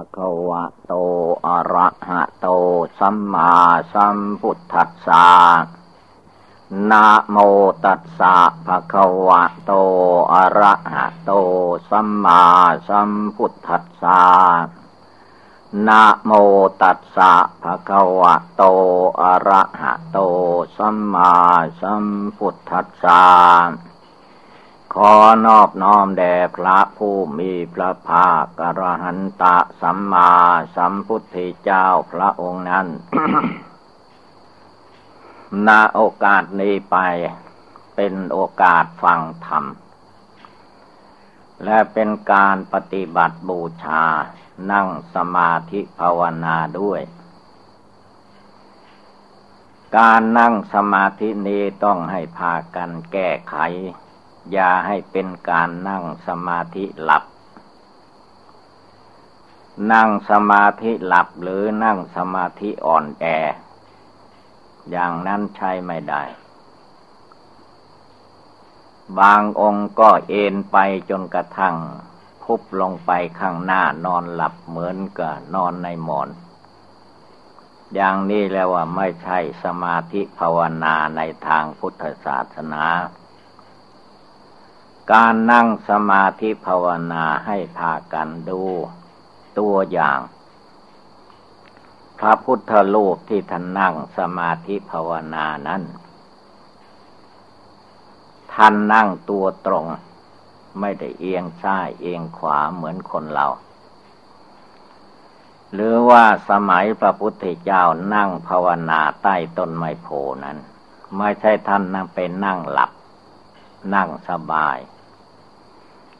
ะคะวะโต อะระหะโต สัมมาสัมพุทธัสสะนะโมตัสสะภะคะวะโต อะระหะโต สัมมาสัมพุทธัสสะนะโมตัสสะภะคะวะโต อะระหะโต สัมมาสัมพุทธัสสะ ขอนอบน้อมแด่พระผู้มีพระภาคกระหันตะสัมมาสัมพุทธเจ้าพระองค์นั้นณโอกาสนี้ไปเป็นโอกาสฟังธรรม และเป็นการปฏิบัติบูชานั่งสมาธิภาวนาด้วย การนั่งสมาธินี้ต้องให้พากันแก้ไข อย่าให้เป็นการนั่งสมาธิหลับ นั่งสมาธิหลับหรือนั่งสมาธิอ่อนแอ อย่างนั้นใช้ไม่ได้ บางองค์ก็เอนไปจนกระทั่งพุบลงไปข้างหน้านอนหลับเหมือนกับนอนในหมอน อย่างนี้แล้วว่าไม่ใช่สมาธิภาวนาในทางพุทธศาสนา การนั่งสมาธิภาวนาให้พากันดู ตัวอย่าง พระพุทธรูปที่ท่านนั่งสมาธิภาวนานั้น ท่านนั่งตัวตรง ไม่ได้เอียงซ้ายเอียงขวาเหมือนคนเรา หรือว่าสมัยพระพุทธเจ้านั่งภาวนาใต้ต้นไมโพนั้น ไม่ใช่ท่านนั่งไปนั่งหลับนั่งสบาย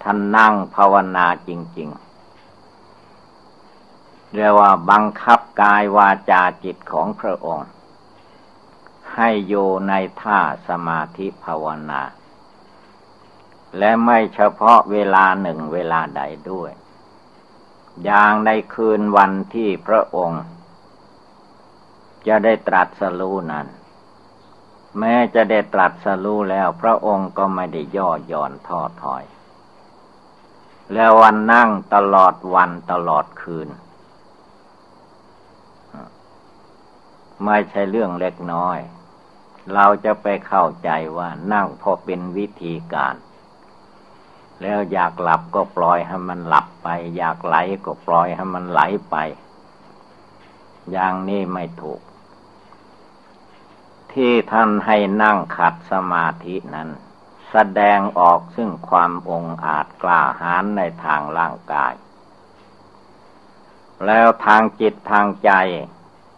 ท่านนั่งภาวนาจริง ๆ เรียกว่าบังคับกายวาจาจิตของพระองค์ ให้อยู่ในท่าสมาธิภาวนา และไม่เฉพาะเวลาหนึ่งเวลาใดด้วย อย่างในคืนวันที่พระองค์ จะได้ตรัสรู้นั้นแม้จะได้ตรัสรู้แล้วพระองค์ก็ไม่ได้ย่อหย่อนท้อถอย แล้ววันนั่งตลอดวันตลอดคืน ไม่ใช่เรื่องเล็กน้อย เราจะไปเข้าใจว่านั่งพอเป็นวิธีการ แล้วอยากหลับก็ปล่อยให้มันหลับไป อยากไหลก็ปล่อยให้มันไหลไป อย่างนี้ไม่ถูก ที่ท่านให้นั่งขัดสมาธินั้น แสดงออกซึ่งความองอาจกล้าหาญในทางร่างกาย แล้วทางจิตทางใจ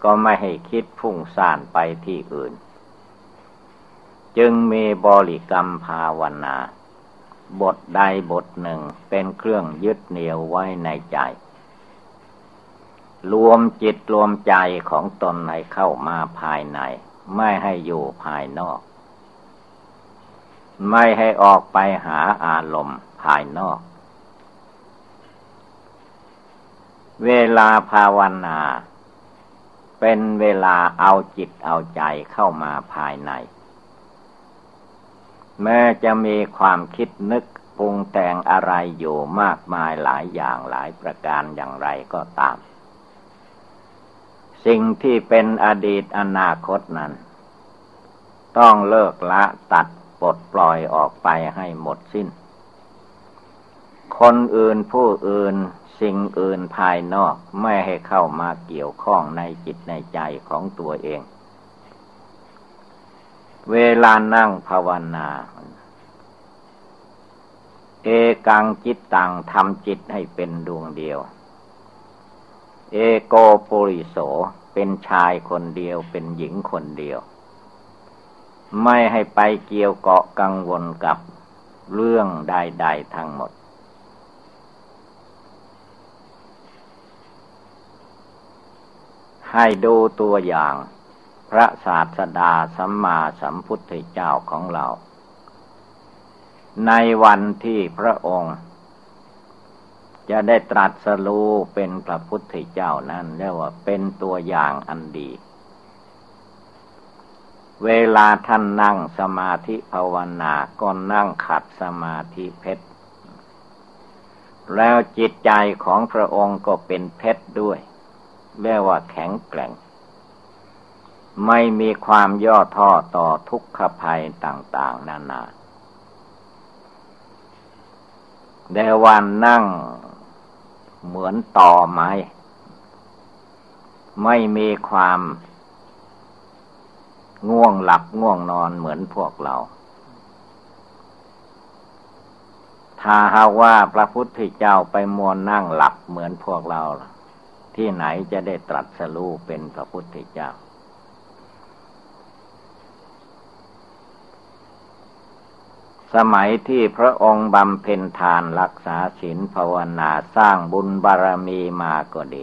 ก็ไม่ให้คิดพุ่งซ่านไปที่อื่น จึงมีบริกรรมภาวนา บทใดบทหนึ่งเป็นเครื่องยึดเหนี่ยวไว้ในใจ รวมจิตรวมใจของตนให้เข้ามาภายใน ไม่ให้อยู่ภายนอก ไม่ให้ออกไปหาอารมณ์ภายนอก เวลาภาวนา เป็นเวลาเอาจิตเอาใจเข้ามาภายใน แม้จะมีความคิดนึกปรุงแต่งอะไรอยู่มากมายหลายอย่างหลายประการอย่างไรก็ตาม สิ่งที่เป็นอดีตอนาคตนั้น ต้องเลิกละตัด ดปล่อยออกไปให้หมดสิ้น คนอื่นผู้อื่นสิ่งอื่นภายนอกไม่ให้เข้ามาเกี่ยวข้องในจิตในใจของตัวเอง เวลานั่งภาวนา เอกังจิตตังทำจิตให้เป็นดวงเดียว เอโกปุริโสเป็นชายคนเดียวเป็นหญิงคนเดียว ไม่ให้ไปเกี่ยวเกาะกังวลกับเรื่องใด ๆทั้งหมด ให้ดูตัวอย่าง พระศาสดาสัมมาสัมพุทธเจ้าของเรา ในวันที่พระองค์ จะได้ตรัสรู้เป็นพระพุทธเจ้านั้นเรียกว่าเป็นตัวอย่างอันดี เวลาท่านนั่งสมาธิภาวนาก็นั่งขัดสมาธิเพชร แล้วจิตใจของพระองค์ก็เป็นเพชรด้วยเรียกว่าแข็งแกร่ง ไม่มีความย่อท้อต่อทุกขภัยต่าง ๆ นานาเดวันนั่งเหมือนต่อไม้ ไม่มีความ ง่วงหลับง่วงนอนเหมือนพวกเรา ถ้าหากว่าพระพุทธเจ้าไปมวนนั่งหลับเหมือนพวกเรา ที่ไหนจะได้ตรัสรู้เป็นพระพุทธเจ้า สมัยที่พระองค์บำเพ็ญทานรักษาศีลภาวนาสร้างบุญบารมีมาก็ดี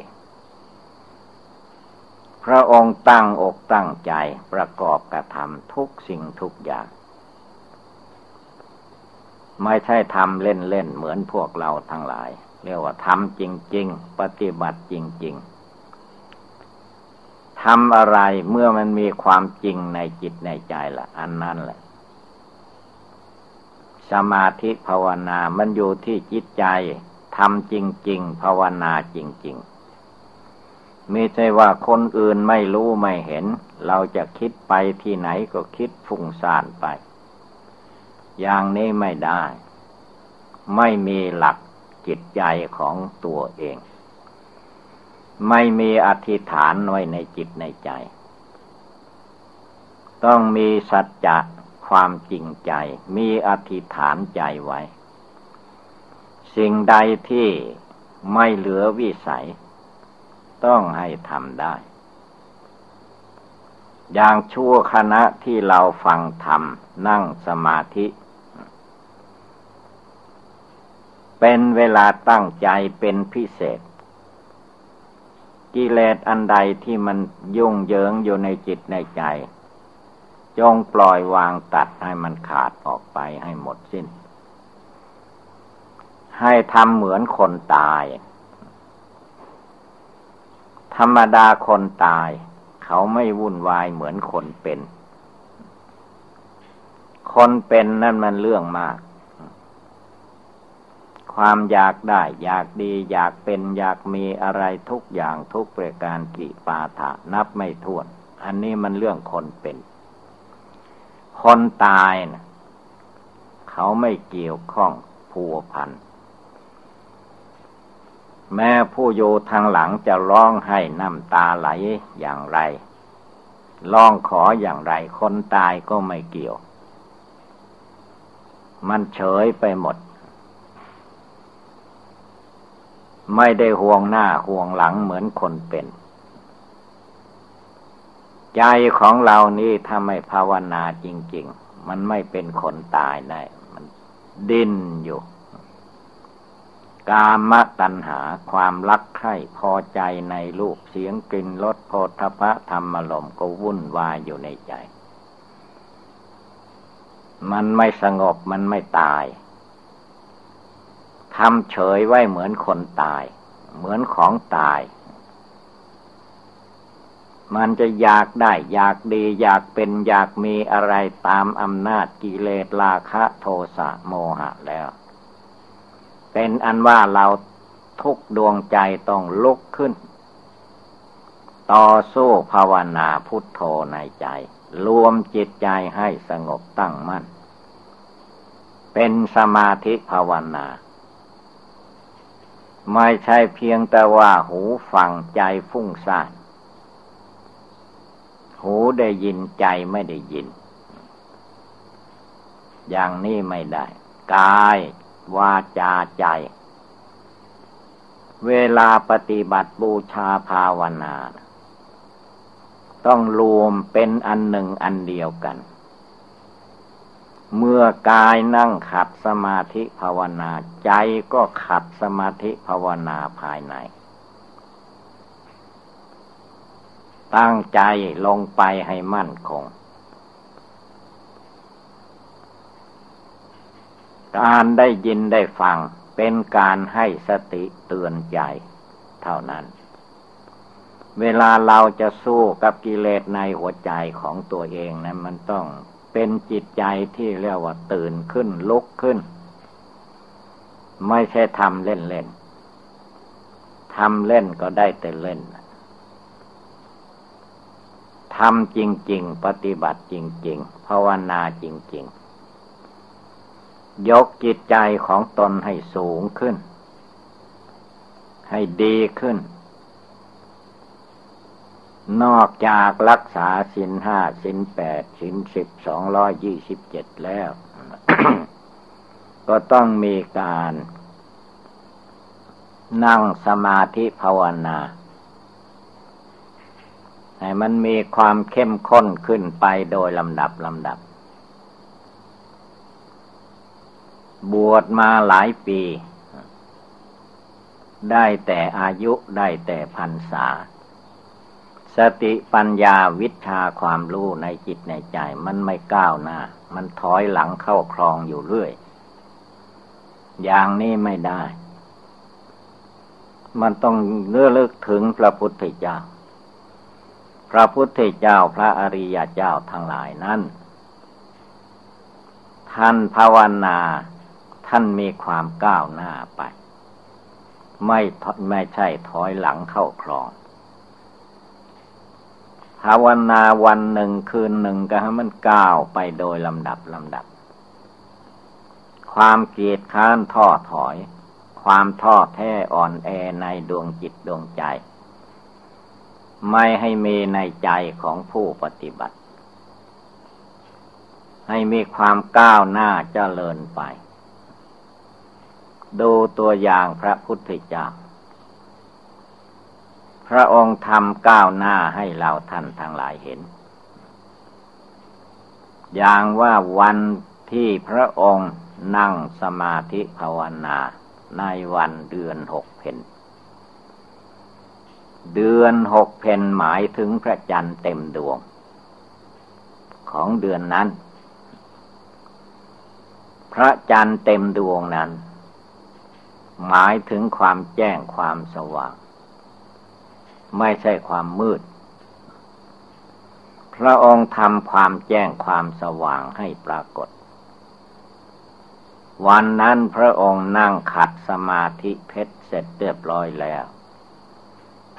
พระองค์ตั้งอกตั้งใจประกอบกระทำทุกสิ่งทุกอย่าง ไม่ใช่ทำเล่นๆเหมือนพวกเราทั้งหลาย เรียกว่าทำจริง ๆ ปฏิบัติจริง ๆทำอะไรเมื่อมันมีความจริงในจิตในใจละอันนั้นแหละสมาธิภาวนามันอยู่ที่จิตใจทำจริง ๆ ภาวนาจริง ๆ ไม่ใช่ว่าคนอื่นไม่รู้ไม่เห็น เราจะคิดไปที่ไหนก็คิดฟุ้งซ่านไป อย่างนี้ไม่ได้ ไม่มีหลักจิตใจของตัวเอง ไม่มีอธิษฐานไว้ในจิตในใจ ต้องมีสัจจะความจริงใจ มีอธิษฐานใจไว้ สิ่งใดที่ไม่เหลือวิสัย ต้องให้ทำได้ อย่างชั่วคณะที่เราฟังธรรมนั่งสมาธิ เป็นเวลาตั้งใจเป็นพิเศษ กิเลสอันใดที่มันยุ่งเหยิงอยู่ในจิตในใจ จงปล่อยวางตัดให้มันขาดออกไปให้หมดสิ้น ให้ทำเหมือนคนตาย ธรรมดาคนตาย เขาไม่วุ่นวายเหมือนคนเป็น คนเป็นนั่นมันเรื่องมาก ความอยากได้ อยากดี อยากเป็น อยากมีอะไรทุกอย่างทุกประการกิปาถะนับไม่ถ้วน อันนี้มันเรื่องคนเป็น คนตายนะเขาไม่เกี่ยวข้องผัวพัน แม้ผู้อยู่ทางหลังจะร้องให้น้ำตาไหลอย่างไร ร้องขออย่างไร คนตายก็ไม่เกี่ยว มันเฉยไปหมด ไม่ได้ห่วงหน้าห่วงหลังเหมือนคนเป็น ใจของเรานี่ถ้าไม่ภาวนาจริง ๆ มันไม่เป็นคนตายได้ มันดิ้นอยู่ กามตัณหาความรักใคร่พอใจในรูปเสียงกลิ่นรสโพธพะธรรมลมก็วุ่นวายอยู่ในใจ มันไม่สงบมันไม่ตายทำเฉยไว้เหมือนคนตาย เหมือนของตาย มันจะอยากได้ อยากดี อยากเป็นอยากมีอะไรตามอำนาจกิเลสราคะโทสะโมหะแล้ว เป็นอันว่าเราทุกดวงใจต้องลุกขึ้น ต่อสู้ภาวนาพุทโธในใจ รวมจิตใจให้สงบตั้งมั่น เป็นสมาธิภาวนา ไม่ใช่เพียงแต่ว่าหูฟังใจฟุ้งซ่านหูได้ยินใจไม่ได้ยิน อย่างนี้ไม่ได้ กาย วาจาใจ เวลาปฏิบัติบูชาภาวนา ต้องรวมเป็นอันหนึ่งอันเดียวกัน เมื่อกายนั่งขัดสมาธิภาวนา ใจก็ขัดสมาธิภาวนาภายใน ตั้งใจลงไปให้มั่นคง การได้ยินได้ฟังเป็นการให้สติเตือนใจ เท่านั้น เวลาเราจะสู้กับกิเลสในหัวใจของตัวเองนะมันต้องเป็นจิตใจที่เรียกว่าตื่นขึ้นลุกขึ้น ไม่ใช่ทำเล่นเล่นทำเล่นก็ได้แต่เล่นทำจริง ๆ ปฏิบัติจริง ๆ ภาวนาจริง ๆ ยกจิตใจของตนให้สูงขึ้น ให้ดีขึ้น นอกจากรักษาสินห้าสินแปดสินสิบสองร้อยยี่สิบเจ็ดแล้ว ก็ต้องมีการนั่งสมาธิภาวนาให้มันมีความเข้มข้นขึ้นไปโดยลำดับลำดับ บวชมาหลายปี ได้แต่อายุได้แต่พรรษา สติปัญญาวิชาความรู้ในจิตในใจ มันไม่ก้าวหน้า มันถอยหลังเข้าครองอยู่เรื่อย อย่างนี้ไม่ได้ มันต้องเลื่อลึกถึงพระพุทธเจ้า พระพุทธเจ้าพระอริยเจ้าทั้งหลายนั้นท่านภาวนา ท่านมีความก้าวหน้าไป ไม่ไม่ใช่ถอยหลังเข้าครองภาวนาวันหนึ่งคืนหนึ่งก็ให้มันก้าวไปโดยลำดับลำดับ ความเกียดค้านท้อถอย ความท้อแท้อ่อนแอในดวงจิตดวงใจ ไม่ให้มีในใจของผู้ปฏิบัติ ให้มีความก้าวหน้าเจริญไป ดูตัวอย่างพระพุทธเจ้า พระองค์ทำก้าวหน้าให้เราท่านทั้งหลายเห็น อย่างว่าวันที่พระองค์นั่งสมาธิภาวนาในวันเดือนหกเพนเดือนหกเพนหมายถึงพระจันทร์เต็มดวง ของเดือนนั้น พระจันทร์เต็มดวงนั้น หมายถึงความแจ้งความสว่าง ไม่ใช่ความมืด พระองค์ทำความแจ้งความสว่างให้ปรากฏ วันนั้นพระองค์นั่งขัดสมาธิเพชรเสร็จเรียบร้อยแล้ว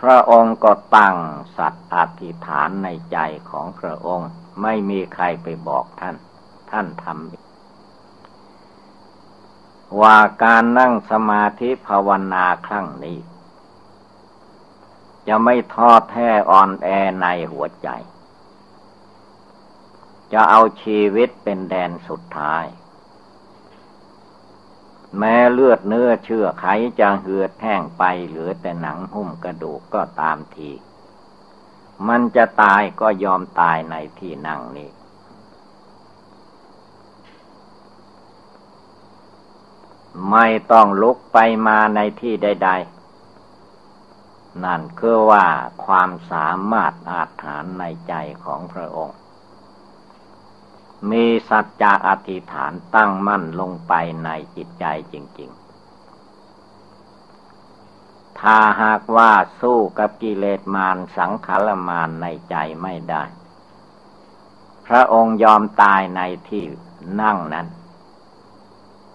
พระองค์ก็ตั้งสัตว์อธิษฐานในใจของพระองค์ ไม่มีใครไปบอกท่าน ท่านทำ ว่าการนั่งสมาธิภาวนาครั้งนี้ จะไม่ทอดแท้อ่อนแอในหัวใจ จะเอาชีวิตเป็นแดนสุดท้าย แม้เลือดเนื้อเชื่อไขจะเหือดแห้งไปเหลือแต่หนังหุ้มกระดูกก็ตามที มันจะตายก็ยอมตายในที่นั่งนี้ ไม่ต้องลุกไปมาในที่ใด ๆ นั่นคือว่าความสามารถอาจฐานในใจของพระองค์ มีสัจจะอธิษฐานตั้งมั่นลงไปในจิตใจจริง ๆ ถ้าหากว่าสู้กับกิเลสมารสังขารมารในใจไม่ได้ พระองค์ยอมตายในที่นั่งนั้น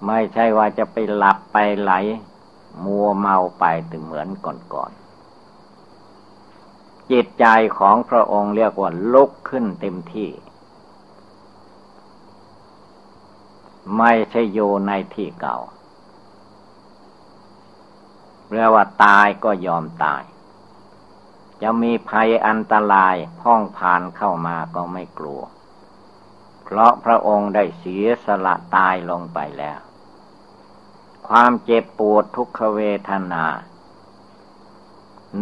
ไม่ใช่ว่าจะไปหลับไปไหล มัวเมาไปถึงเหมือนก่อนๆจิตใจของพระองค์เรียกว่าลุกขึ้นเต็มที่ ไม่ใช่อยู่ในที่เก่าเรียกว่าตายก็ยอมตาย จะมีภัยอันตรายพ้องผ่านเข้ามาก็ไม่กลัว เพราะพระองค์ได้เสียสละตายลงไปแล้ว ความเจ็บปวดทุกขเวทนา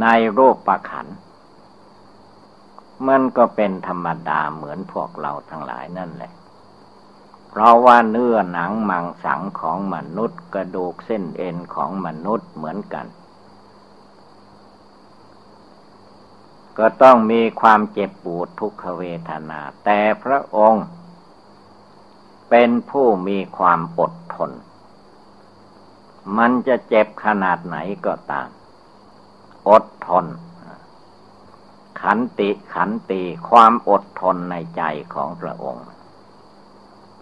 ในรูปประขัน มันก็เป็นธรรมดาเหมือนพวกเราทั้งหลายนั่นแหละ เพราะว่าเนื้อหนังมังสังของมนุษย์ กระดูกเส้นเอ็นของมนุษย์เหมือนกัน ก็ต้องมีความเจ็บปวดทุกขเวทนา แต่พระองค์เป็นผู้มีความอดทน มันจะเจ็บขนาดไหนก็ตาม อดทน ขันติขันติความอดทนในใจของพระองค์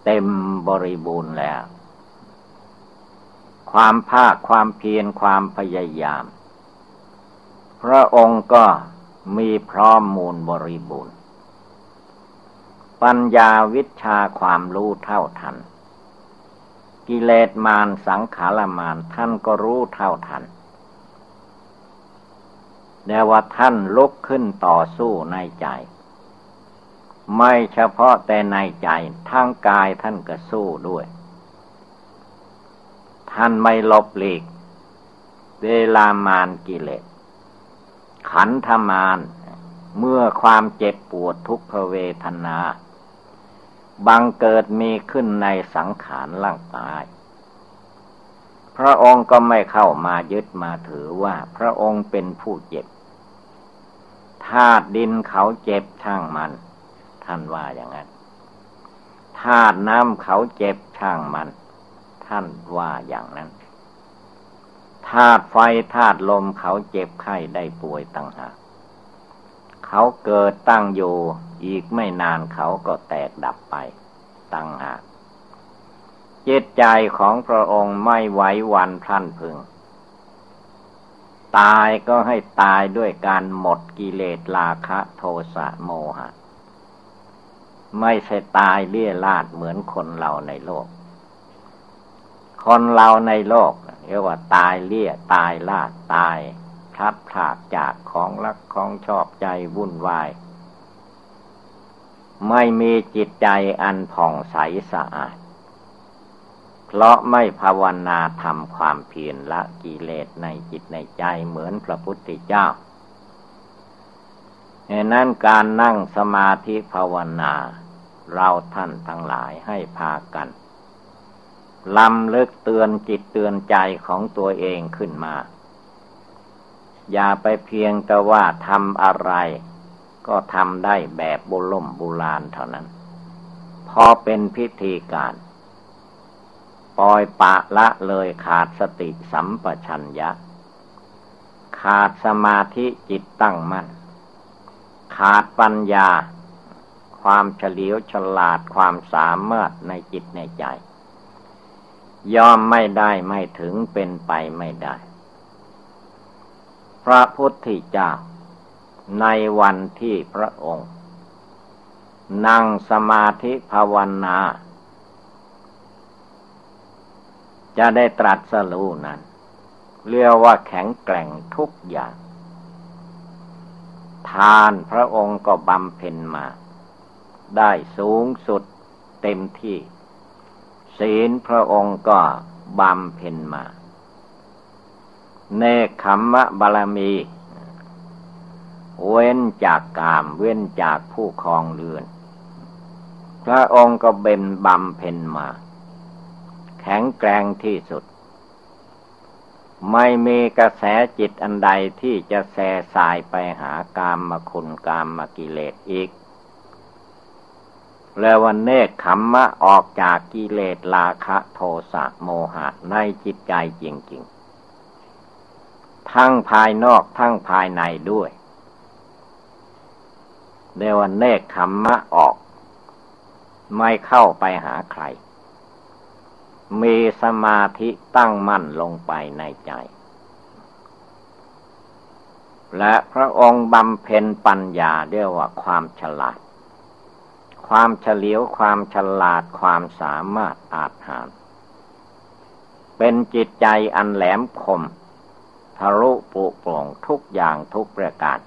เต็มบริบูรณ์แล้ว ความภาคความเพียรความพยายาม พระองค์ก็มีพร้อมมูลบริบูรณ์ ปัญญาวิชาความรู้เท่าทัน กิเลสมารสังขารมารท่านก็รู้เท่าทันแต่ว่าท่านลุกขึ้นต่อสู้ในใจ ไม่เฉพาะแต่ในใจทั้งกายท่านก็สู้ด้วย ท่านไม่ลบหลีก เวลามานกิเลส ขันธมานเมื่อความเจ็บปวดทุกขเวทนา บังเกิดมีขึ้นในสังขารร่างกาย พระองค์ก็ไม่เข้ามายึดมาถือว่าพระองค์เป็นผู้เจ็บธาตุดินเขาเจ็บช่างมัน ท่านว่าอย่างนั้นธาตุน้ำเขาเจ็บช่างมัน ท่านว่าอย่างนั้นธาตุไฟธาตุลมเขาเจ็บไข้ได้ป่วยตั้งหากเขาเกิดตั้งอยู่ อีกไม่นานเขาก็แตกดับไปตั้งหากจิตใจของพระองค์ไม่ไหววันพลันพึง ตายก็ให้ตายด้วยการหมดกิเลสราคะโทสะโมหะ ไม่ใช่ตายเลี่ยลาดเหมือนคนเราในโลก คนเราในโลกเรียกว่าตายเลี่ยตายลาดตายพลัดพรากจากของรักของชอบใจวุ่นวาย ไม่มีจิตใจอันผ่องใสสะอาด เพราะไม่ภาวนาทำความเพียรละกิเลสในจิตในใจเหมือนพระพุทธเจ้าเหตุนั้นการนั่งสมาธิภาวนา เราท่านทั้งหลายให้พากันลำลึกเตือนจิตเตือนใจของตัวเองขึ้นมา อย่าไปเพียงแต่ว่าทำอะไร ก็ทำได้แบบบุล่มบุลานเท่านั้น พอเป็นพิธีการ ปล่อยปะละเลยขาดสติสัมปชัญญะ ขาดสมาธิจิตตั้งมัน่น ขาดปัญญา ความเฉลียวฉลาดความสามารถในจิตในใจ ยอมไม่ได้ไม่ถึงเป็นไปไม่ได้ พระพุทธเจ้า ในวันที่พระองค์ นั่งสมาธิภาวนา จะได้ตรัสรู้นั้น เรียกว่าแข็งแกร่งทุกอย่าง ทานพระองค์ก็บำเพ็ญมา ได้สูงสุดเต็มที่ ศีลพระองค์ก็บำเพ็ญมา เนคขมมะบาลมี เว้นจากกาม เว้นจากผู้คลองเรือน พระองค์ก็เบนบำเพ็ญมา แข็งแกร่งที่สุด ไม่มีกระแสจิตอันใดที่จะแส่สายไปหากามมาคุณกามมากิเลสอีก แล้ววันเนกขมมะออกจากกิเลสราคะโทสะโมหะในจิตใจจริง ๆ ทั้งภายนอกทั้งภายในด้วย เดวันเนกขมมะออก ไม่เข้าไปหาใคร มีสมาธิตั้งมั่นลงไปในใจ และพระองค์บำเพ็ญปัญญาเรียกว่าความฉลาด ความเฉลียวความฉลาดความสามารถอาจหาร เป็นจิตใจอันแหลมคมทะลุปุโปร่งทุกอย่างทุกประการ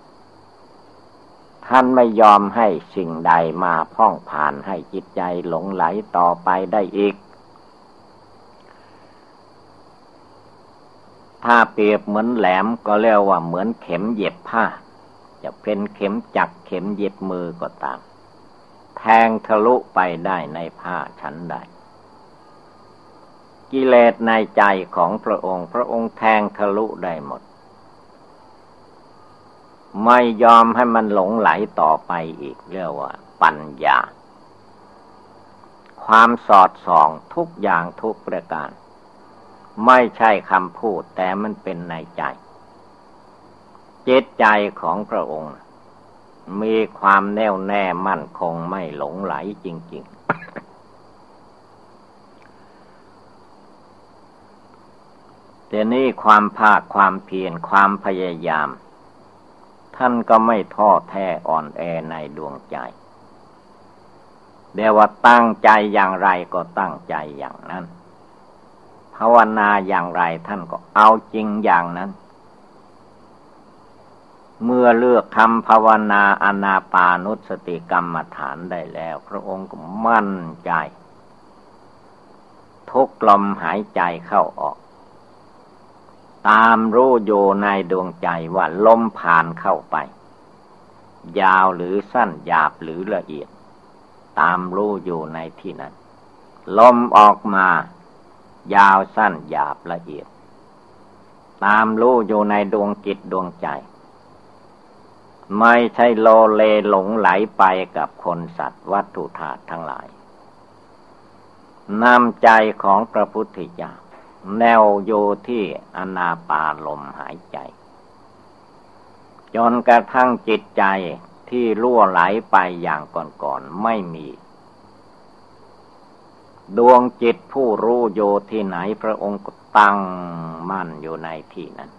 ท่านไม่ยอมให้สิ่งใดมาพ่องผ่านให้จิตใจหลงไหลต่อไปได้อีก ถ้าเปรียบเหมือนแหลมก็เรียกว่าเหมือนเข็มเย็บผ้า จะเป็นเข็มจักเข็มเย็บมือก็ตาม แทงทะลุไปได้ในผ้าชั้นใดกิเลสในใจของพระองค์ พระองค์แทงทะลุได้หมด ไม่ยอมให้มันหลงไหลต่อไปอีกเรียกว่า ปัญญา ความสอดส่องทุกอย่างทุกประการ ไม่ใช่คำพูดแต่มันเป็นในใจจิตใจของพระองค์ มีความแน่วแน่มั่นคงไม่หลงไหลจริง ๆแต่นี่ความภาคความเพียรความพยายาม ท่านก็ไม่ท้อแท้อ่อนแอในดวงใจเดียว่าตั้งใจอย่างไรก็ตั้งใจอย่างนั้น ภาวนาอย่างไรท่านก็เอาจริงอย่างนั้น เมื่อเลือกทำภาวนาอนาปานุสติกรรมฐานได้แล้ว พระองค์ก็มั่นใจ ทุกลมหายใจเข้าออก ตามรู้โยในดวงใจว่าลมผ่านเข้าไป ยาวหรือสั้นหยาบหรือละเอียด ตามรู้อยู่ในที่นั้น ลมออกมา ยาวสั้นหยาบละเอียด ตามรู้อยู่ในดวงจิตดวงใจ ไม่ใช่โลเลหลงไหลไปกับคนสัตว์วัตถุธาตุทั้งหลายนำใจของพระพุทธเจ้า แนวโยที่อนาปาลมหายใจ จนกระทั่งจิตใจที่ล่วไหลไปอย่างก่อนๆไม่มี ดวงจิตผู้รู้โยที่ไหนพระองค์ตั้งมั่นอยู่ในที่นั้น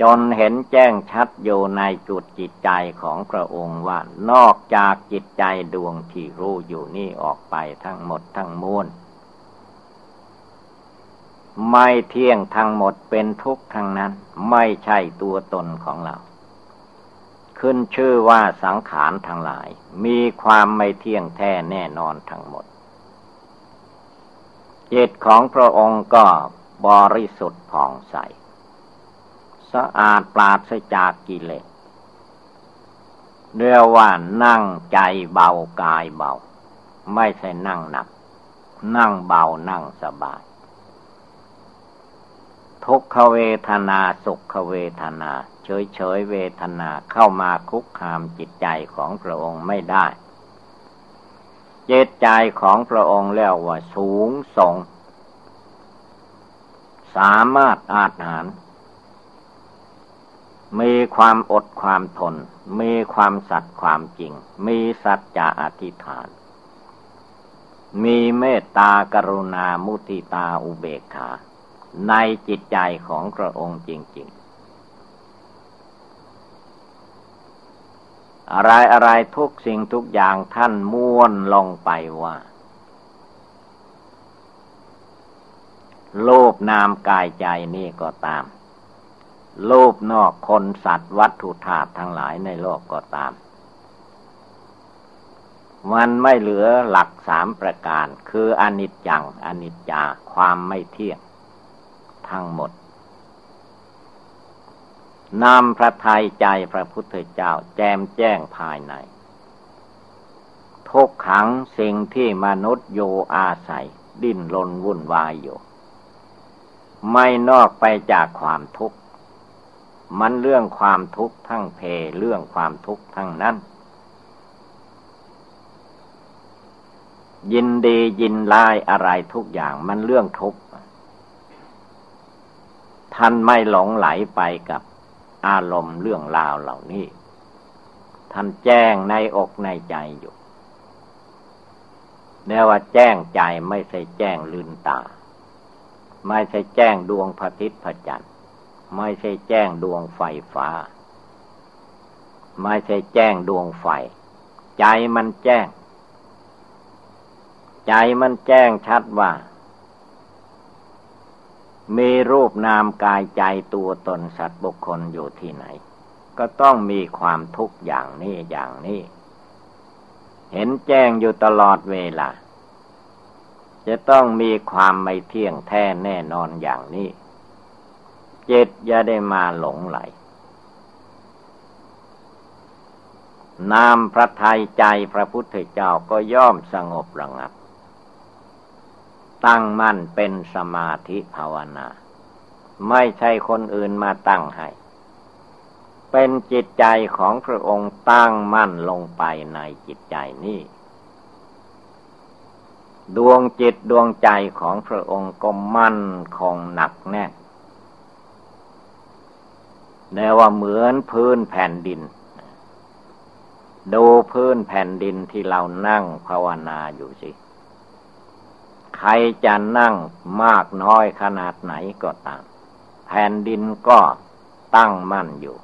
จนเห็นแจ้งชัดอยู่ในจุดจิตใจของพระองค์ว่านอกจากจิตใจดวงที่รู้อยู่นี่ออกไปทั้งหมดทั้งมวล ไม่เที่ยงทั้งหมดเป็นทุกข์ทั้งนั้น ไม่ใช่ตัวตนของเรา ขึ้นชื่อว่าสังขารทั้งหลาย มีความไม่เที่ยงแท้แน่นอนทั้งหมดจิตของพระองค์ก็บริสุทธิ์ผ่องใส สะอาดปราศจากกิเลสเรียกว่านั่งใจเบากายเบา ไม่ใช่นั่งหนัก นั่งเบานั่งสบาย ทุกขเวทนาสุขเวทนา เฉยเฉยเวทนาเข้ามาคุกคามจิตใจของพระองค์ไม่ได้จิตใจของพระองค์แล้วว่าสูงส่ง สามารถอาจหาร มีความอดความทน มีความสัตย์ความจริง มีสัจจะอธิษฐาน มีเมตตากรุณามุติตาอุเบกขา ในจิตใจของพระองค์จริง ๆ อะไรอะไรทุกสิ่งทุกอย่างท่านม้วนลงไปว่า โลภนามกายใจนี่ก็ตาม โลภนอกคนสัตว์วัตถุธาตุทั้งหลายในโลกก็ตามมันไม่เหลือหลักสามประการ คืออนิจจัง อนิจจา ความไม่เที่ยง ทั้งหมดนำพระทัยใจพระพุทธเจ้าแจมแจ้งภายใน ทุกขังสิ่งที่มนุษย์โยอาศัย ดิ้นรนวุ่นวายอยู่ ไม่นอกไปจากความทุกข์ มันเรื่องความทุกข์ทั้งเพเรื่องความทุกข์ทั้งนั้น ยินดียินลายอะไรทุกอย่างมันเรื่องทุกข์ ท่านไม่หลงไหลไปกับอารมณ์เรื่องราวเหล่านี้ ท่านแจ้งในอกในใจอยู่เรียกว่าแจ้งใจไม่ใช่แจ้งลืนตา ไม่ใช่แจ้งดวงพระทิตย์พระจันทร์ไม่ใช่แจ้งดวงไฟฟ้า ไม่ใช่แจ้งดวงไฟ ใจมันแจ้ง ใจมันแจ้งชัดว่า มีรูปนามกายใจตัวตนสัตว์บุคคลอยู่ที่ไหน ก็ต้องมีความทุกข์อย่างนี้อย่างนี้ เห็นแจ้งอยู่ตลอดเวลา จะต้องมีความไม่เที่ยงแท้แน่นอนอย่างนี้จิตอย่าได้มาหลงไหล นามพระทัยใจพระพุทธเจ้าก็ย่อมสงบระงับ ตั้งมั่นเป็นสมาธิภาวนา ไม่ใช่คนอื่นมาตั้งให้ เป็นจิตใจของพระองค์ตั้งมั่นลงไปในจิตใจนี้ดวงจิตดวงใจของพระองค์ก็มั่นคงหนักแน่นแนว่าเหมือนพื้นแผ่นดิน ดูพื้นแผ่นดินที่เรานั่งภาวนาอยู่สิ ใครจะนั่งมากน้อยขนาดไหนก็ตาม แผ่นดินก็ตั้งมั่นอยู่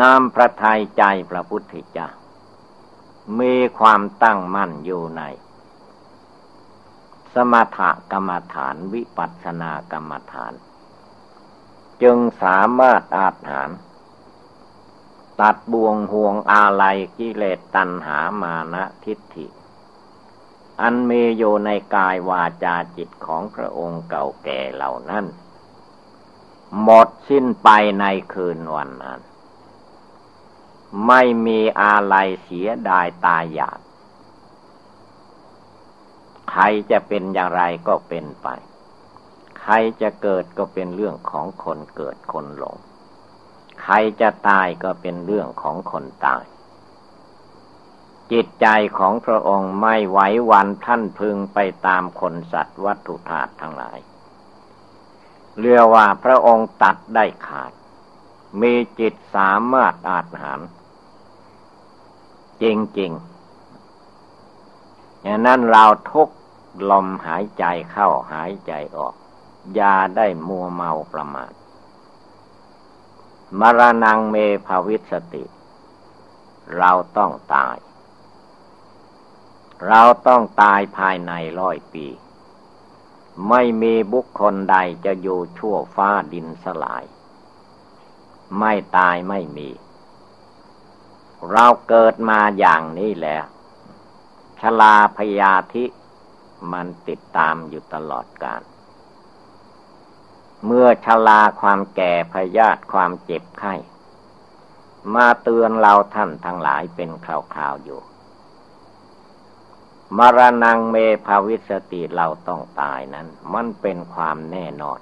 น้ำพระทัยใจพระพุทธเจ้า มีความตั้งมั่นอยู่ใน สมถกรรมฐานวิปัสสนากรรมฐาน จึงสามารถอาถานตัดบ่วงห่วงอาลัยกิเลสตัณหามานะทิฏฐิ อันมีอยู่ในกายวาจาจิตของพระองค์เก่าแก่เหล่านั้น หมดสิ้นไปในคืนวันนั้น ไม่มีอะไรเสียดายตายอยากใครจะเป็นอย่างไรก็เป็นไป ใครจะเกิดก็เป็นเรื่องของคนเกิดคนหลง ใครจะตายก็เป็นเรื่องของคนตาย จิตใจของพระองค์ไม่ไหววันท่านพึงไปตามคนสัตว์วัตถุธาตุทั้งหลายเรียกว่าพระองค์ตัดได้ขาด มีจิตสามารถอาจหารจริงๆอย่างนั้นเราทุกลมหายใจเข้าหายใจออก อย่าได้มัวเมาประมาทมรณงเมภาวิสติ เราต้องตาย เราต้องตายภายในร้อยปี ไม่มีบุคคลใดจะอยู่ชั่วฟ้าดินสลาย ไม่ตายไม่มี เราเกิดมาอย่างนี้แล้วชลาพยาธิมันติดตามอยู่ตลอดกาลเมื่อชลาความแก่พยาธิความเจ็บไข้ มาเตือนเราท่านทั้งหลายเป็นคราวๆอยู่ มรณงเมภาวิสติเราต้องตายนั้น มันเป็นความแน่นอน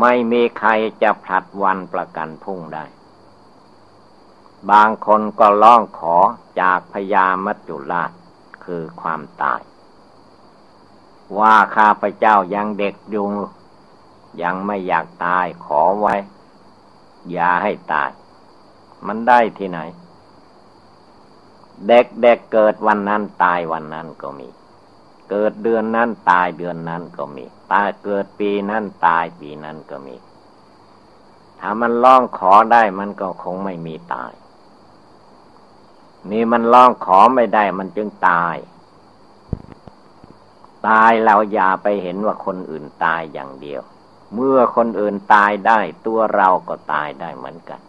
ไม่มีใครจะผลัดวันประกันพุ่งได้ บางคนก็ร้องขอจากพญามัจจุราชคือความตาย ว่าข้าพเจ้ายังเด็กอยู่ยังไม่อยากตายขอไว้ อย่าให้ตาย มันได้ที่ไหน เด็กเด็กเกิดวันนั้นตายวันนั้นก็มี เกิดเดือนนั้นตายเดือนนั้นก็มี ตายเกิดปีนั้นตายปีนั้นก็มี ถ้ามันร้องขอได้มันก็คงไม่มีตาย นี่มันร้องขอไม่ได้มันจึงตาย ตายเราอย่าไปเห็นว่าคนอื่นตายอย่างเดียว เมื่อคนอื่นตายได้ตัวเราก็ตายได้เหมือนกัน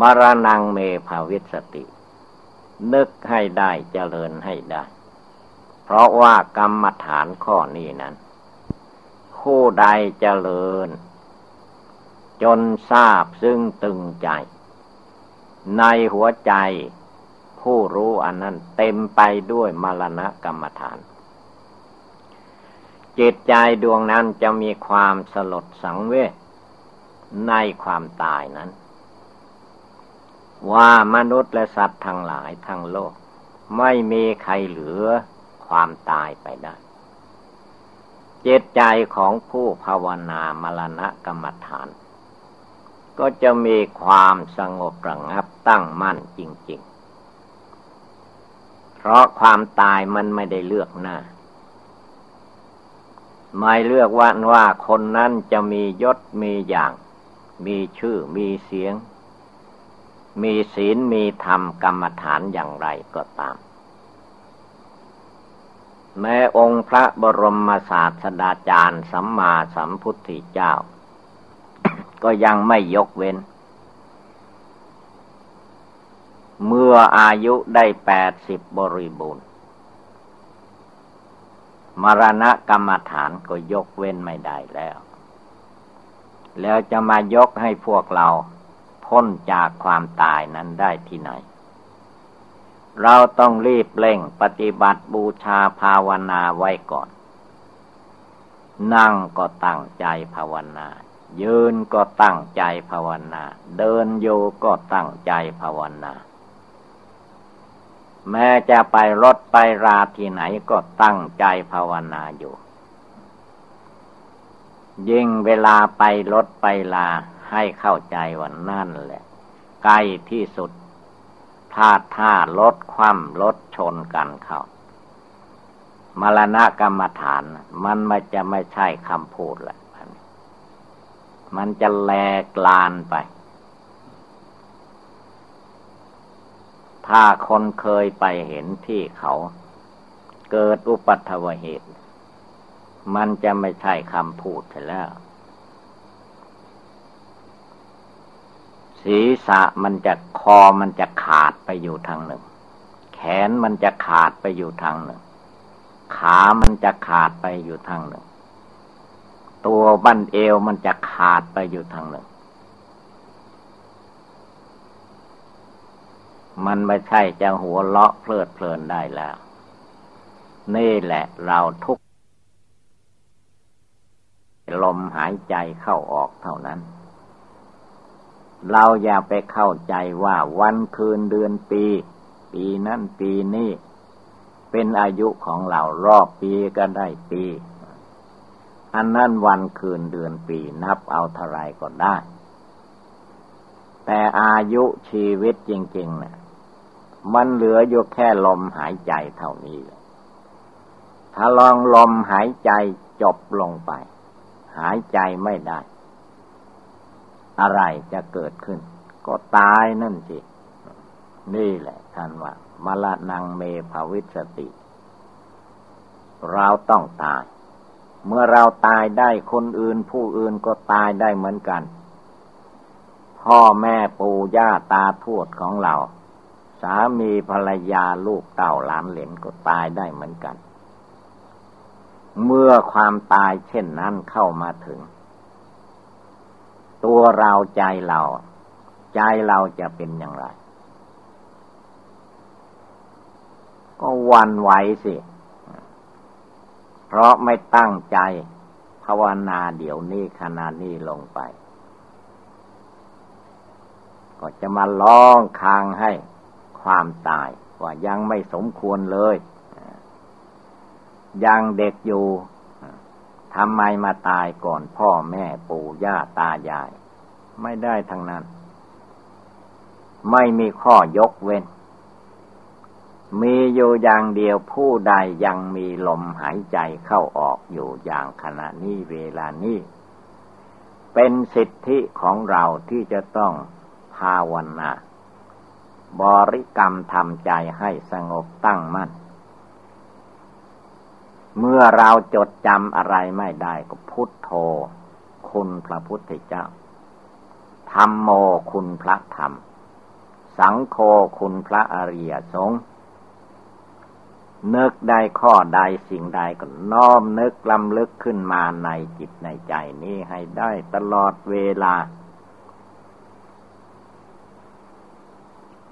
มรณงเมภาวิสติ นึกให้ได้เจริญให้ได้ เพราะว่ากรรมฐานข้อนี้นั้น ผู้ใดเจริญ จนทราบซึ่งตึงใจ ในหัวใจ ผู้รู้อันนั้นเต็มไปด้วยมรณะกรรมฐาน จิตใจดวงนั้นจะมีความสลดสังเวชในความตายนั้น ว่ามนุษย์และสัตว์ทั้งหลายทั้งโลก ไม่มีใครเหลือความตายไปได้ เจตใจของผู้ภาวนามรณะกรรมฐาน ก็จะมีความสงบระงับตั้งมั่นจริง ๆ เพราะความตายมันไม่ได้เลือกหน้าไม่เลือกว่าว่าคนนั้นจะมียศมีอย่าง มีชื่อมีเสียง มีศีลมีธรรมกรรมฐานอย่างไรก็ตาม แม้องค์พระบรมศาสดาจารย์สัมมาสัมพุทธเจ้า ก็ยังไม่ยกเว้น เมื่ออายุได้แปดสิบบริบูรณ์ มรณะกรรมฐานก็ยกเว้นไม่ได้แล้ว แล้วจะมายกให้พวกเรา พ้นจากความตายนั้นได้ที่ไหน เราต้องรีบเร่งปฏิบัติบูชาภาวนาไว้ก่อน นั่งก็ตั้งใจภาวนา ยืนก็ตั้งใจภาวนา เดินโยก็ตั้งใจภาวนาแม้จะไปรถไปราที่ไหนก็ตั้งใจภาวนาอยู่ ยิ่งเวลาไปรถไปลา ให้เข้าใจว่านั่นแหละ ใกล้ที่สุดพถ้าท่ารถคว่ำรถชนกันเข้ามรณะกรรมฐาน มันไม่จะไม่ใช่คำพูดแหละมันจะแหลกลานไป ถ้าคนเคยไปเห็นที่เขา เกิดอุปัตวเหตุ มันจะไม่ใช่คำพูดแล้ว ศีรษะมันจะคอมันจะขาดไปอยู่ทางหนึ่ง แขนมันจะขาดไปอยู่ทางหนึ่ง ขามันจะขาดไปอยู่ทางหนึ่ง ตัวบั้นเอวมันจะขาดไปอยู่ทางหนึ่ง มันไม่ใช่จะหัวเลาะเพลิดเพลินได้แล้ว นี่แหละเราทุกลมหายใจเข้าออกเท่านั้น เราอย่าไปเข้าใจว่าวันคืนเดือนปี ปีนั้นปีนี้เป็นอายุของเรารอบปีก็ได้ปี อันนั้นวันคืนเดือนปีนับเอาเท่าไรก็ได้ แต่อายุชีวิตจริงๆเนะี่ยมันเหลืออยู่แค่ลมหายใจเท่านี้ ถ้าลองลมหายใจจบลงไป หายใจไม่ได้ อะไรจะเกิดขึ้น ก็ตายนั่นสินี่แหละท่านว่ามละนังเมภาวิสติ เราต้องตาย เมื่อเราตายได้คนอื่นผู้อื่นก็ตายได้เหมือนกัน พ่อแม่ปู่ย่าตาทวดของเรา สามีภรรยาลูกเต่าหลานเหลนก็ตายได้เหมือนกัน เมื่อความตายเช่นนั้นเข้ามาถึง ตัวเราใจเรา ใจเราจะเป็นอย่างไร ก็วันไหวสิ เพราะไม่ตั้งใจภาวนาเดี๋ยวนี้ขณะนี้ลงไป ก็จะมาร้องคางให้ความตายว่ายังไม่สมควรเลย ยังเด็กอยู่ ทำไมมาตายก่อนพ่อแม่ปู่ย่าตายาย ไม่ได้ทั้งนั้น ไม่มีข้อยกเว้น มีอยู่อย่างเดียวผู้ใดยังมีลมหายใจเข้าออกอยู่อย่างขณะนี้เวลานี้ เป็นสิทธิของเราที่จะต้องภาวนาบริกรรมทำใจให้สงบตั้งมั่น เมื่อเราจดจำอะไรไม่ได้ก็พุทโธ คุณพระพุทธเจ้าธรรมโมคุณพระธรรม สังโฆคุณพระอริยสงฆ์นึกได้ข้อใดสิ่งใดก็น้อมนึกลำลึกขึ้นมาในจิตในใจนี้ให้ได้ตลอดเวลา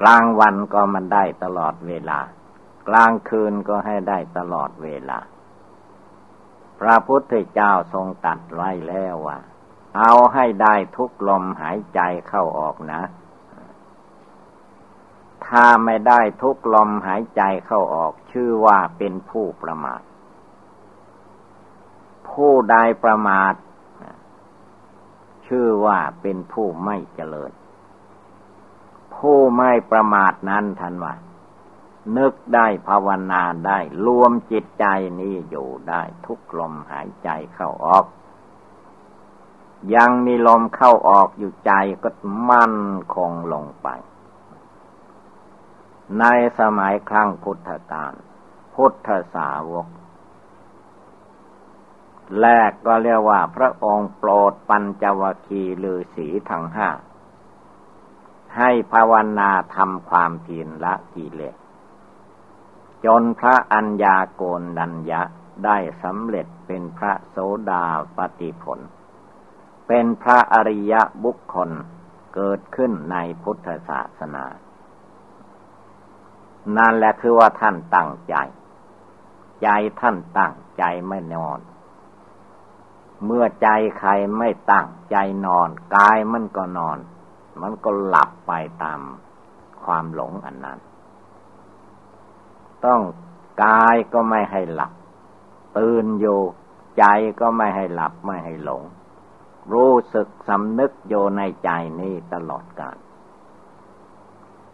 กลางวันก็มันได้ตลอดเวลา กลางคืนก็ให้ได้ตลอดเวลา พระพุทธเจ้าทรงตัดไว้แล้วว่า เอาให้ได้ทุกลมหายใจเข้าออกนะ ถ้าไม่ได้ทุกลมหายใจเข้าออก ชื่อว่าเป็นผู้ประมาท ผู้ใดประมาท ชื่อว่าเป็นผู้ไม่เจริญ ผู้ไม่ประมาทนั้นทันว่า นึกได้ภาวนาได้ รวมจิตใจนี้อยู่ได้ทุกลมหายใจเข้าออก ยังมีลมเข้าออกอยู่ใจก็มั่นคงลงไป ในสมัยครั้งพุทธกาลพุทธสาวก แรกก็เรียกว่าพระองค์โปรดปัญจวคีลือสีทั้งห้าให้ภาวนาทำความเพียรละกิเลส จนพระอัญญาโกนดัญญะได้สำเร็จเป็นพระโสดาปติผล เป็นพระอริยบุคคลเกิดขึ้นในพุทธศาสนา นั่นแหละคือว่าท่านตั้งใจ ใจท่านตั้งใจไม่นอน เมื่อใจใครไม่ตั้งใจนอน กายมันก็นอน มันก็หลับไปตามความหลงอันนั้น ต้องกายก็ไม่ให้หลับ ตื่นอยู่ ใจก็ไม่ให้หลับไม่ให้หลง รู้สึกสำนึกโยในใจนี้ตลอดกาล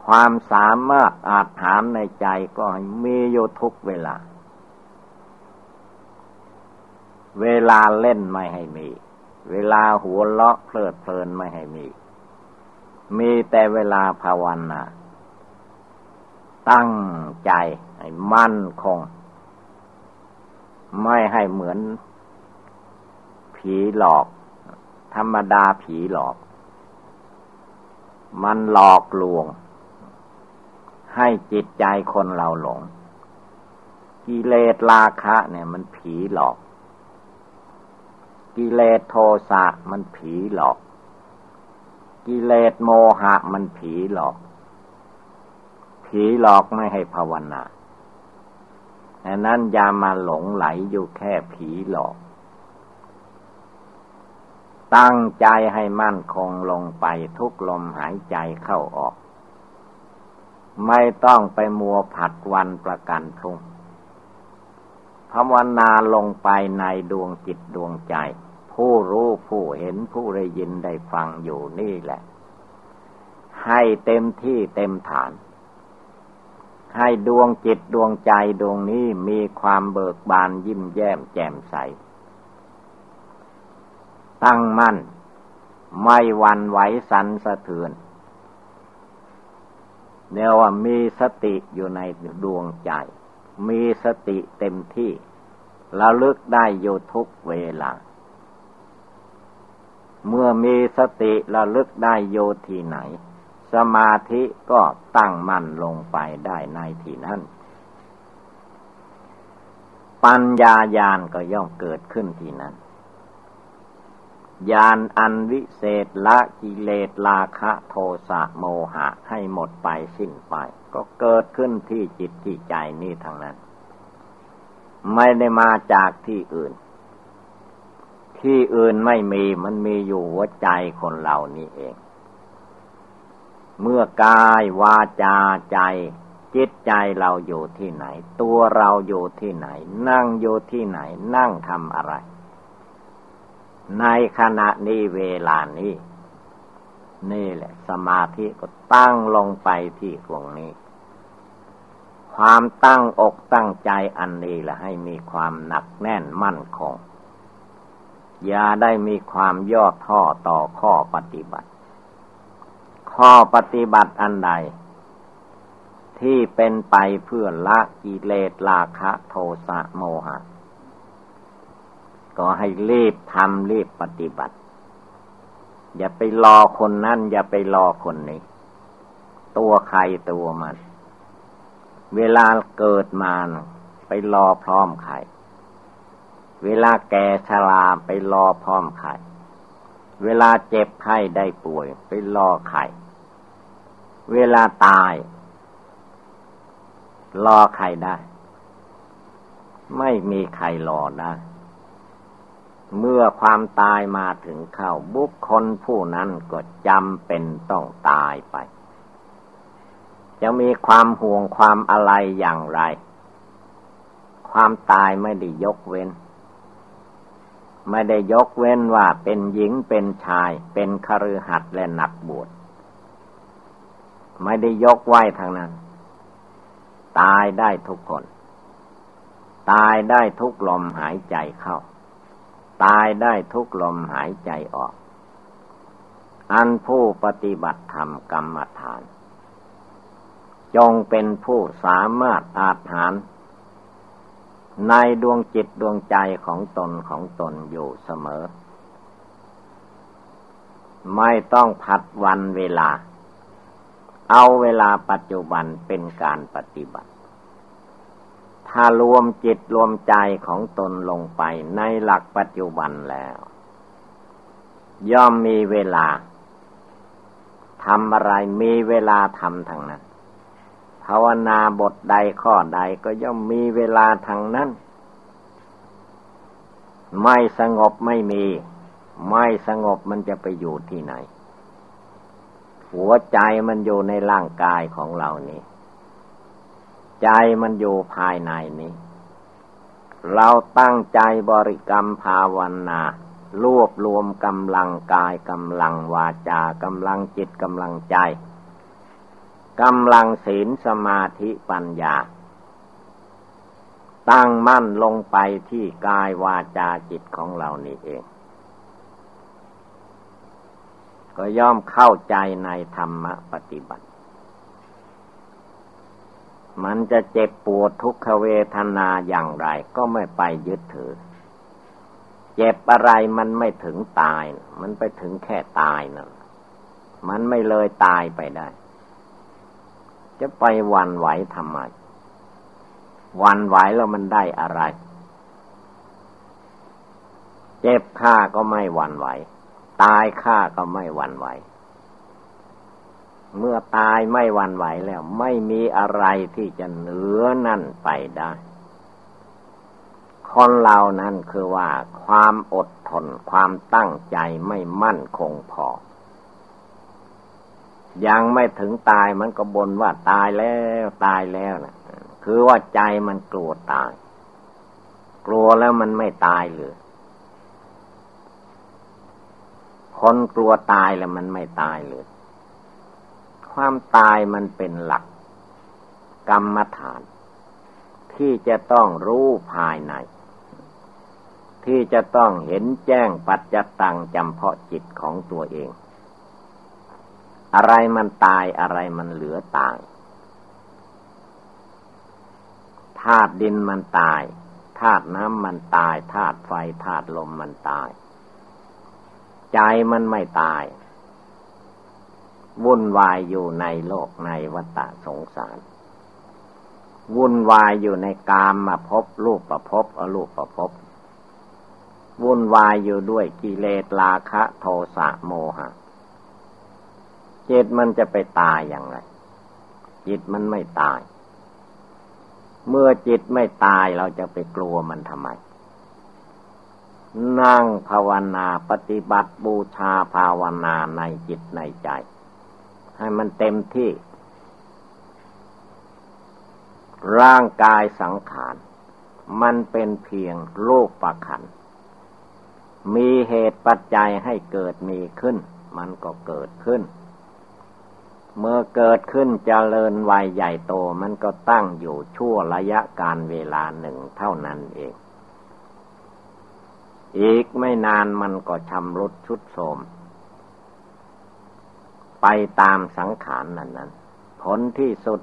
ความสามารถอาจถามในใจก็มีอยู่ทุกเวลา เวลาเล่นไม่ให้มี เวลาหัวเลาะเพลิดเพลินไม่ให้มี มีแต่เวลาภาวนาตั้งใจ ให้มั่นคง ไม่ให้เหมือน ผีหลอก ธรรมดาผีหลอก มันหลอกลวง ให้จิตใจคนเราหลง กิเลสราคะ เนี่ย มันผีหลอก กิเลสโทสะมันผีหลอก กิเลสโมหะมันผีหลอกผีหลอกไม่ให้ภาวนา ดังนั้นอย่ามาหลงไหลอยู่แค่ผีหลอก ตั้งใจให้มั่นคงลงไปทุกลมหายใจเข้าออก ไม่ต้องไปมัวผัดวันประกันพรุ่งภาวนาลงไปในดวงจิตดวงใจ ผู้รู้ผู้เห็นผู้ได้ยินได้ฟังอยู่นี่แหละ ให้เต็มที่เต็มฐาน ให้ดวงจิตดวงใจดวงนี้มีความเบิกบานยิ้มแย้มแจ่มใส ตั้งมั่น ไม่วันไหวสันสะเทือนเนียว่ามีสติอยู่ในดวงใจ มีสติเต็มที่ระลึกได้อยู่ทุกเวลา เมื่อมีสติระลึกได้โยที่ไหน สมาธิก็ตั้งมั่นลงไปได้ในที่นั้น ปัญญาญาณก็ย่อมเกิดขึ้นที่นั้นญาณอันวิเศษละกิเลสราคะโทสะโมหะให้หมดไปสิ้นไป ก็เกิดขึ้นที่จิตที่ใจนี่ทางนั้น ไม่ได้มาจากที่อื่น ที่อื่นไม่มีมันมีอยู่หัวใจคนเรานี่เอง เมื่อกายวาจาใจ จิตใจเราอยู่ที่ไหน ตัวเราอยู่ที่ไหน นั่งอยู่ที่ไหน นั่งทำอะไร ในขณะนี้เวลานี้ นี่แหละ สมาธิก็ตั้งลงไปที่ตรงนี้ ความตั้งอกตั้งใจอันนี้แหละให้มีความหนักแน่นมั่นคงอย่าได้มีความย่อท่อต่อข้อปฏิบัติ ข้อปฏิบัติอันใด ที่เป็นไปเพื่อละกิเลสราคะโทสะโมหะ ก็ให้รีบทำรีบปฏิบัติ อย่าไปรอคนนั่น อย่าไปรอคนนี้ ตัวใครตัวมัน เวลาเกิดมาไปรอพร้อมใครเวลาแก่ชราไปรอพร้อมใครเวลาเจ็บไข้ได้ป่วย ไปรอใคร เวลาตาย รอใครได้ ไม่มีใครรอได้ เมื่อความตายมาถึงเข้า บุคคลผู้นั้นก็จำเป็นต้องตายไป จะมีความห่วงความอะไรอย่างไร ความตายไม่ได้ยกเว้นไม่ได้ยกเว้นว่าเป็นหญิงเป็นชายเป็นคฤหัสถ์และนักบวช ไม่ได้ยกไว้ทางนั้น ตายได้ทุกคน ตายได้ทุกลมหายใจเข้า ตายได้ทุกลมหายใจออก อันผู้ปฏิบัติธรรมกรรมฐาน จงเป็นผู้สามารถอาถานในดวงจิตดวงใจของตนของตนอยู่เสมอ ไม่ต้องผัดวันเวลา เอาเวลาปัจจุบันเป็นการปฏิบัติ ถ้ารวมจิตรวมใจของตนลงไปในหลักปัจจุบันแล้ว ย่อมมีเวลาทำอะไรมีเวลาทำทางนั้น ภาวนาบทใดข้อใดก็ย่อมมีเวลาทางนั้น ไม่สงบไม่มี ไม่สงบมันจะไปอยู่ที่ไหน หัวใจมันอยู่ในร่างกายของเรานี่ใจมันอยู่ภายในนี้ เราตั้งใจบริกรรมภาวนารวบรวมกำลังกายกำลังวาจากำลังจิตกำลังใจกำลังศีลสมาธิปัญญา ตั้งมั่นลงไปที่กายวาจาจิตของเรานี่เอง ก็ย่อมเข้าใจในธรรมปฏิบัติ มันจะเจ็บปวดทุกขเวทนาอย่างไร ก็ไม่ไปยึดถือ เจ็บอะไรมันไม่ถึงตาย มันไปถึงแค่ตายนั่นมันไม่เลยตายไปได้ จะไปวันไหวทำไม วันไหวแล้วมันได้อะไร เจ็บข้าก็ไม่วันไหว ตายข้าก็ไม่หวั่นไหว เมื่อตายไม่หวั่นไหวแล้ว ไม่มีอะไรที่จะเหนือนั่นไปได้ คนเรานั้นคือว่า ความอดทนความตั้งใจไม่มั่นคงพอ ยังไม่ถึงตายมันก็บ่นว่าตายแล้วตายแล้วนะคือว่าใจมันกลัวตาย กลัวแล้วมันไม่ตายเลย คนกลัวตายแล้วมันไม่ตายเลย ความตายมันเป็นหลัก กรรมฐาน ที่จะต้องรู้ภายใน ที่จะต้องเห็นแจ้งปัจจตังจำเพาะจิตของตัวเอง อะไรมันตายอะไรมันเหลือตายธาตุดินมันตายธาตุน้ำมันตายธาตุไฟธาตุลมมันตาย ใจมันไม่ตาย วุ่นวายอยู่ในโลกในวัฏสงสาร วุ่นวายอยู่ในกามมาพบรูปประพบอรูปประพบวุ่นวายอยู่ด้วยกิเลสราคะโทสะโมหะจิตมันจะไปตายอย่างไร จิตมันไม่ตาย เมื่อจิตไม่ตายเราจะไปกลัวมันทำไม นั่งภาวนาปฏิบัติบูชาภาวนาในจิตในใจ ให้มันเต็มที่ ร่างกายสังขาร มันเป็นเพียงโลกประขัน มีเหตุปัจจัยให้เกิดมีขึ้น มันก็เกิดขึ้น เมื่อเกิดขึ้นจเจริญวัยใหญ่โตมันก็ตั้งอยู่ชั่วระยะการเวลาหนึ่งเท่านั้นเอง อีกไม่นานมันก็ชำรุดชุดโทมไปตามสังขารนนั้นนั้นผลที่สุด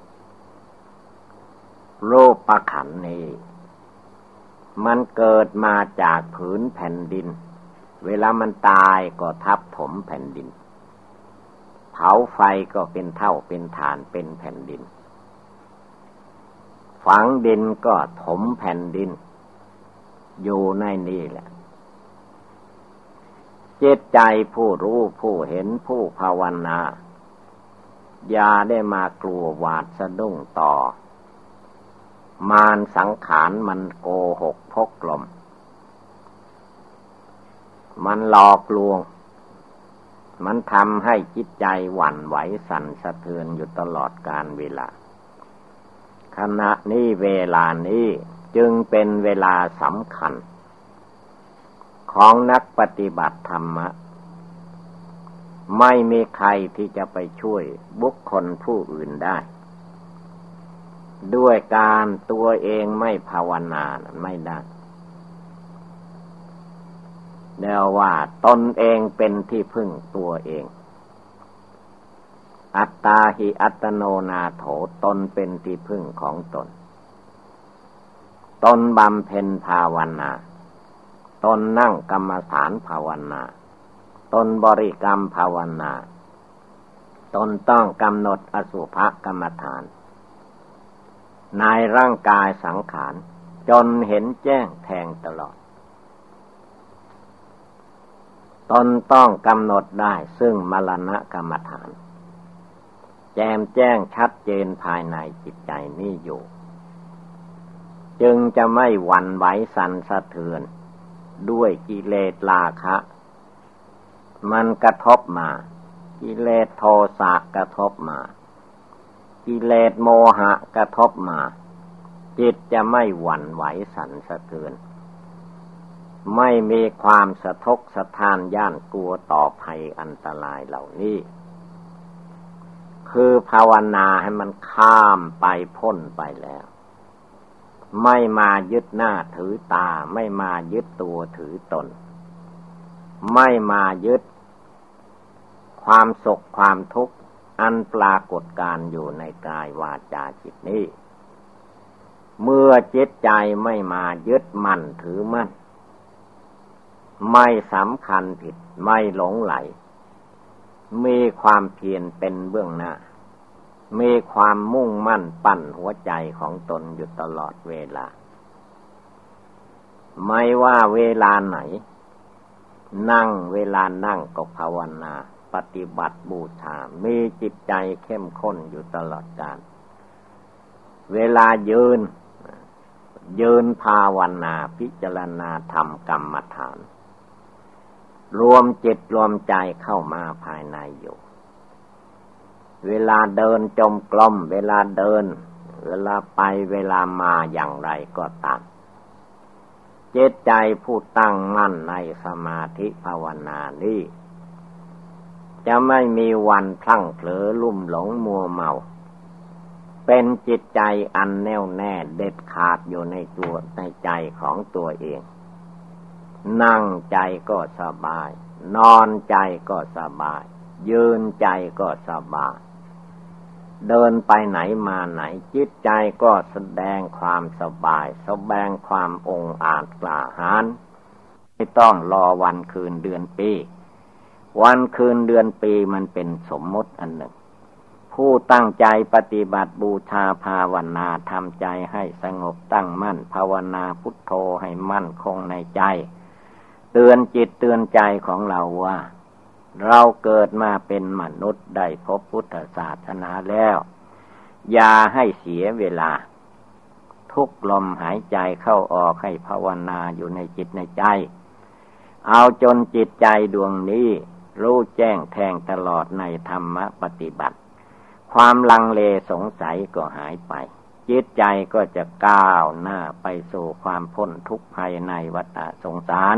โรคประขันนี้ มันเกิดมาจากผืนแผ่นดิน เวลามันตายก็ทับถมแผ่นดิน เผาไฟก็เป็นเท่าเป็นฐานเป็นแผ่นดิน ฝังดินก็ถมแผ่นดิน อยู่ในนี่แหละ จิตใจผู้รู้ผู้เห็นผู้ภาวนา อย่าได้มากลัวหวาดสะดุ้งต่อ มารสังขารมันโกหกพกลม มันหลอกลวง มันทำให้จิตใจหวั่นไหวสั่นสะเทือนอยู่ตลอดการเวลา ขณะนี้เวลานี้จึงเป็นเวลาสำคัญ ของนักปฏิบัติธรรมะ ไม่มีใครที่จะไปช่วยบุคคลผู้อื่นได้ ด้วยการตัวเองไม่ภาวนาไม่ได้เรียกว่าตนเองเป็นที่พึ่งตัวเอง อัตตาหิอัตโนนาโถตนเป็นที่พึ่งของตน ตนบำเพ็ญภาวนา ตนนั่งกรรมฐานภาวนา ตนบริกรรมภาวนา ตนต้องกำหนดอสุภกรรมฐาน ในร่างกายสังขาร จนเห็นแจ้งแทงตลอด ตนต้องกำหนดได้ซึ่งมรณะกรรมฐาน แจมแจ้งชัดเจนภายในจิตใจนี้อยู่ จึงจะไม่หวั่นไหวสันสะเทือน ด้วยกิเลสราคะ มันกระทบมา กิเลสโทสะกระทบมา กิเลสโมหะกระทบมา จิตจะไม่หวั่นไหวสันสะเทือน ไม่มีความสะทกสะทานย่านกลัวต่อภัยอันตรายเหล่านี้คือภาวนาให้มันข้ามไปพ้นไปแล้ว ไม่มายึดหน้าถือตา ไม่มายึดตัวถือตน ไม่มายึด ความสุขความทุกข์อันปรากฏการอยู่ในกายวาจาจิตนี้ เมื่อจิตใจไม่มายึดมั่นถือมั่น ไม่สำคัญผิดไม่หลงไหล มีความเพียรเป็นเบื้องหน้า มีความมุ่งมั่นปั้นหัวใจของตนอยู่ตลอดเวลา ไม่ว่าเวลาไหน นั่งเวลานั่งก็ภาวนา ปฏิบัติบูชา มีจิตใจเข้มข้นอยู่ตลอดกาลเวลายืน ยืนภาวนาพิจารณาธรรมกรรมฐาน รวมจิตรวมใจเข้ามาภายในอยู่ เวลาเดินจมกลม เวลาเดิน เวลาไปเวลามาอย่างไรก็ตามเจตใจผู้ตั้งมั่นในสมาธิภาวนานี้จะไม่มีวันพลั้งเผลอลุ่มหลงมัวเมา เป็นจิตใจอันแน่วแน่เด็ดขาดอยู่ในตัวในใจของตัวเอง นั่งใจก็สบาย นอนใจก็สบาย ยืนใจก็สบาย เดินไปไหนมาไหนจิตใจก็แสดงความสบาย แสดงความองอาจกล้าหาญไม่ต้องรอวันคืนเดือนปี วันคืนเดือนปีมันเป็นสมมติอันหนึ่ง ผู้ตั้งใจปฏิบัติบูชาภาวนาทำใจให้สงบตั้งมั่น ภาวนาพุทโธให้มั่นคงในใจ เตือนจิตเตือนใจของเราว่า เราเกิดมาเป็นมนุษย์ได้พบพุทธศาสนาแล้ว อย่าให้เสียเวลา ทุกลมหายใจเข้าออกให้ภาวนาอยู่ในจิตในใจ เอาจนจิตใจดวงนี้ รู้แจ้งแทงตลอดในธรรมปฏิบัติ ความลังเลสงสัยก็หายไป จิตใจก็จะก้าวหน้าไปสู่ความพ้นทุกข์ภายในวัฏสงสาร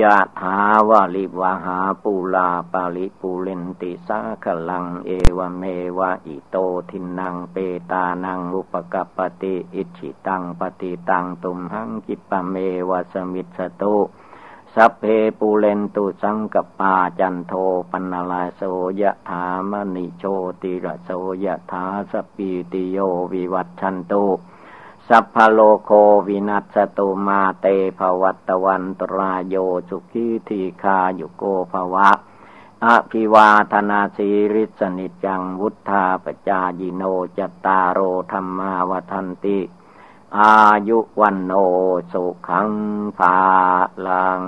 ยะถาวาริวะหาปูราปะริปูเรนติสาคะรัง เอวะเมวะอิโตทินนังเปตานังอุปะกัปปะติอิจฉิตังปัตถิตังตุมหัง ขิปปะเมวะ สะมิชฌะตุสัพเพปูเรนตุสังกัปปาจันโทปัณณะระโสยะถา มะณิโชติระโสยะถาสปีติโยวิวัตชันตุ สัพพโลโควินัสตุมาเตภวัตวันตรายโยสุขีทีคายุโกภวะอภิวาธนาสีริสนิจังวุธาปจายิโนจตารโอธรรมาวทันติ อายุวันโนสุขังภาลัง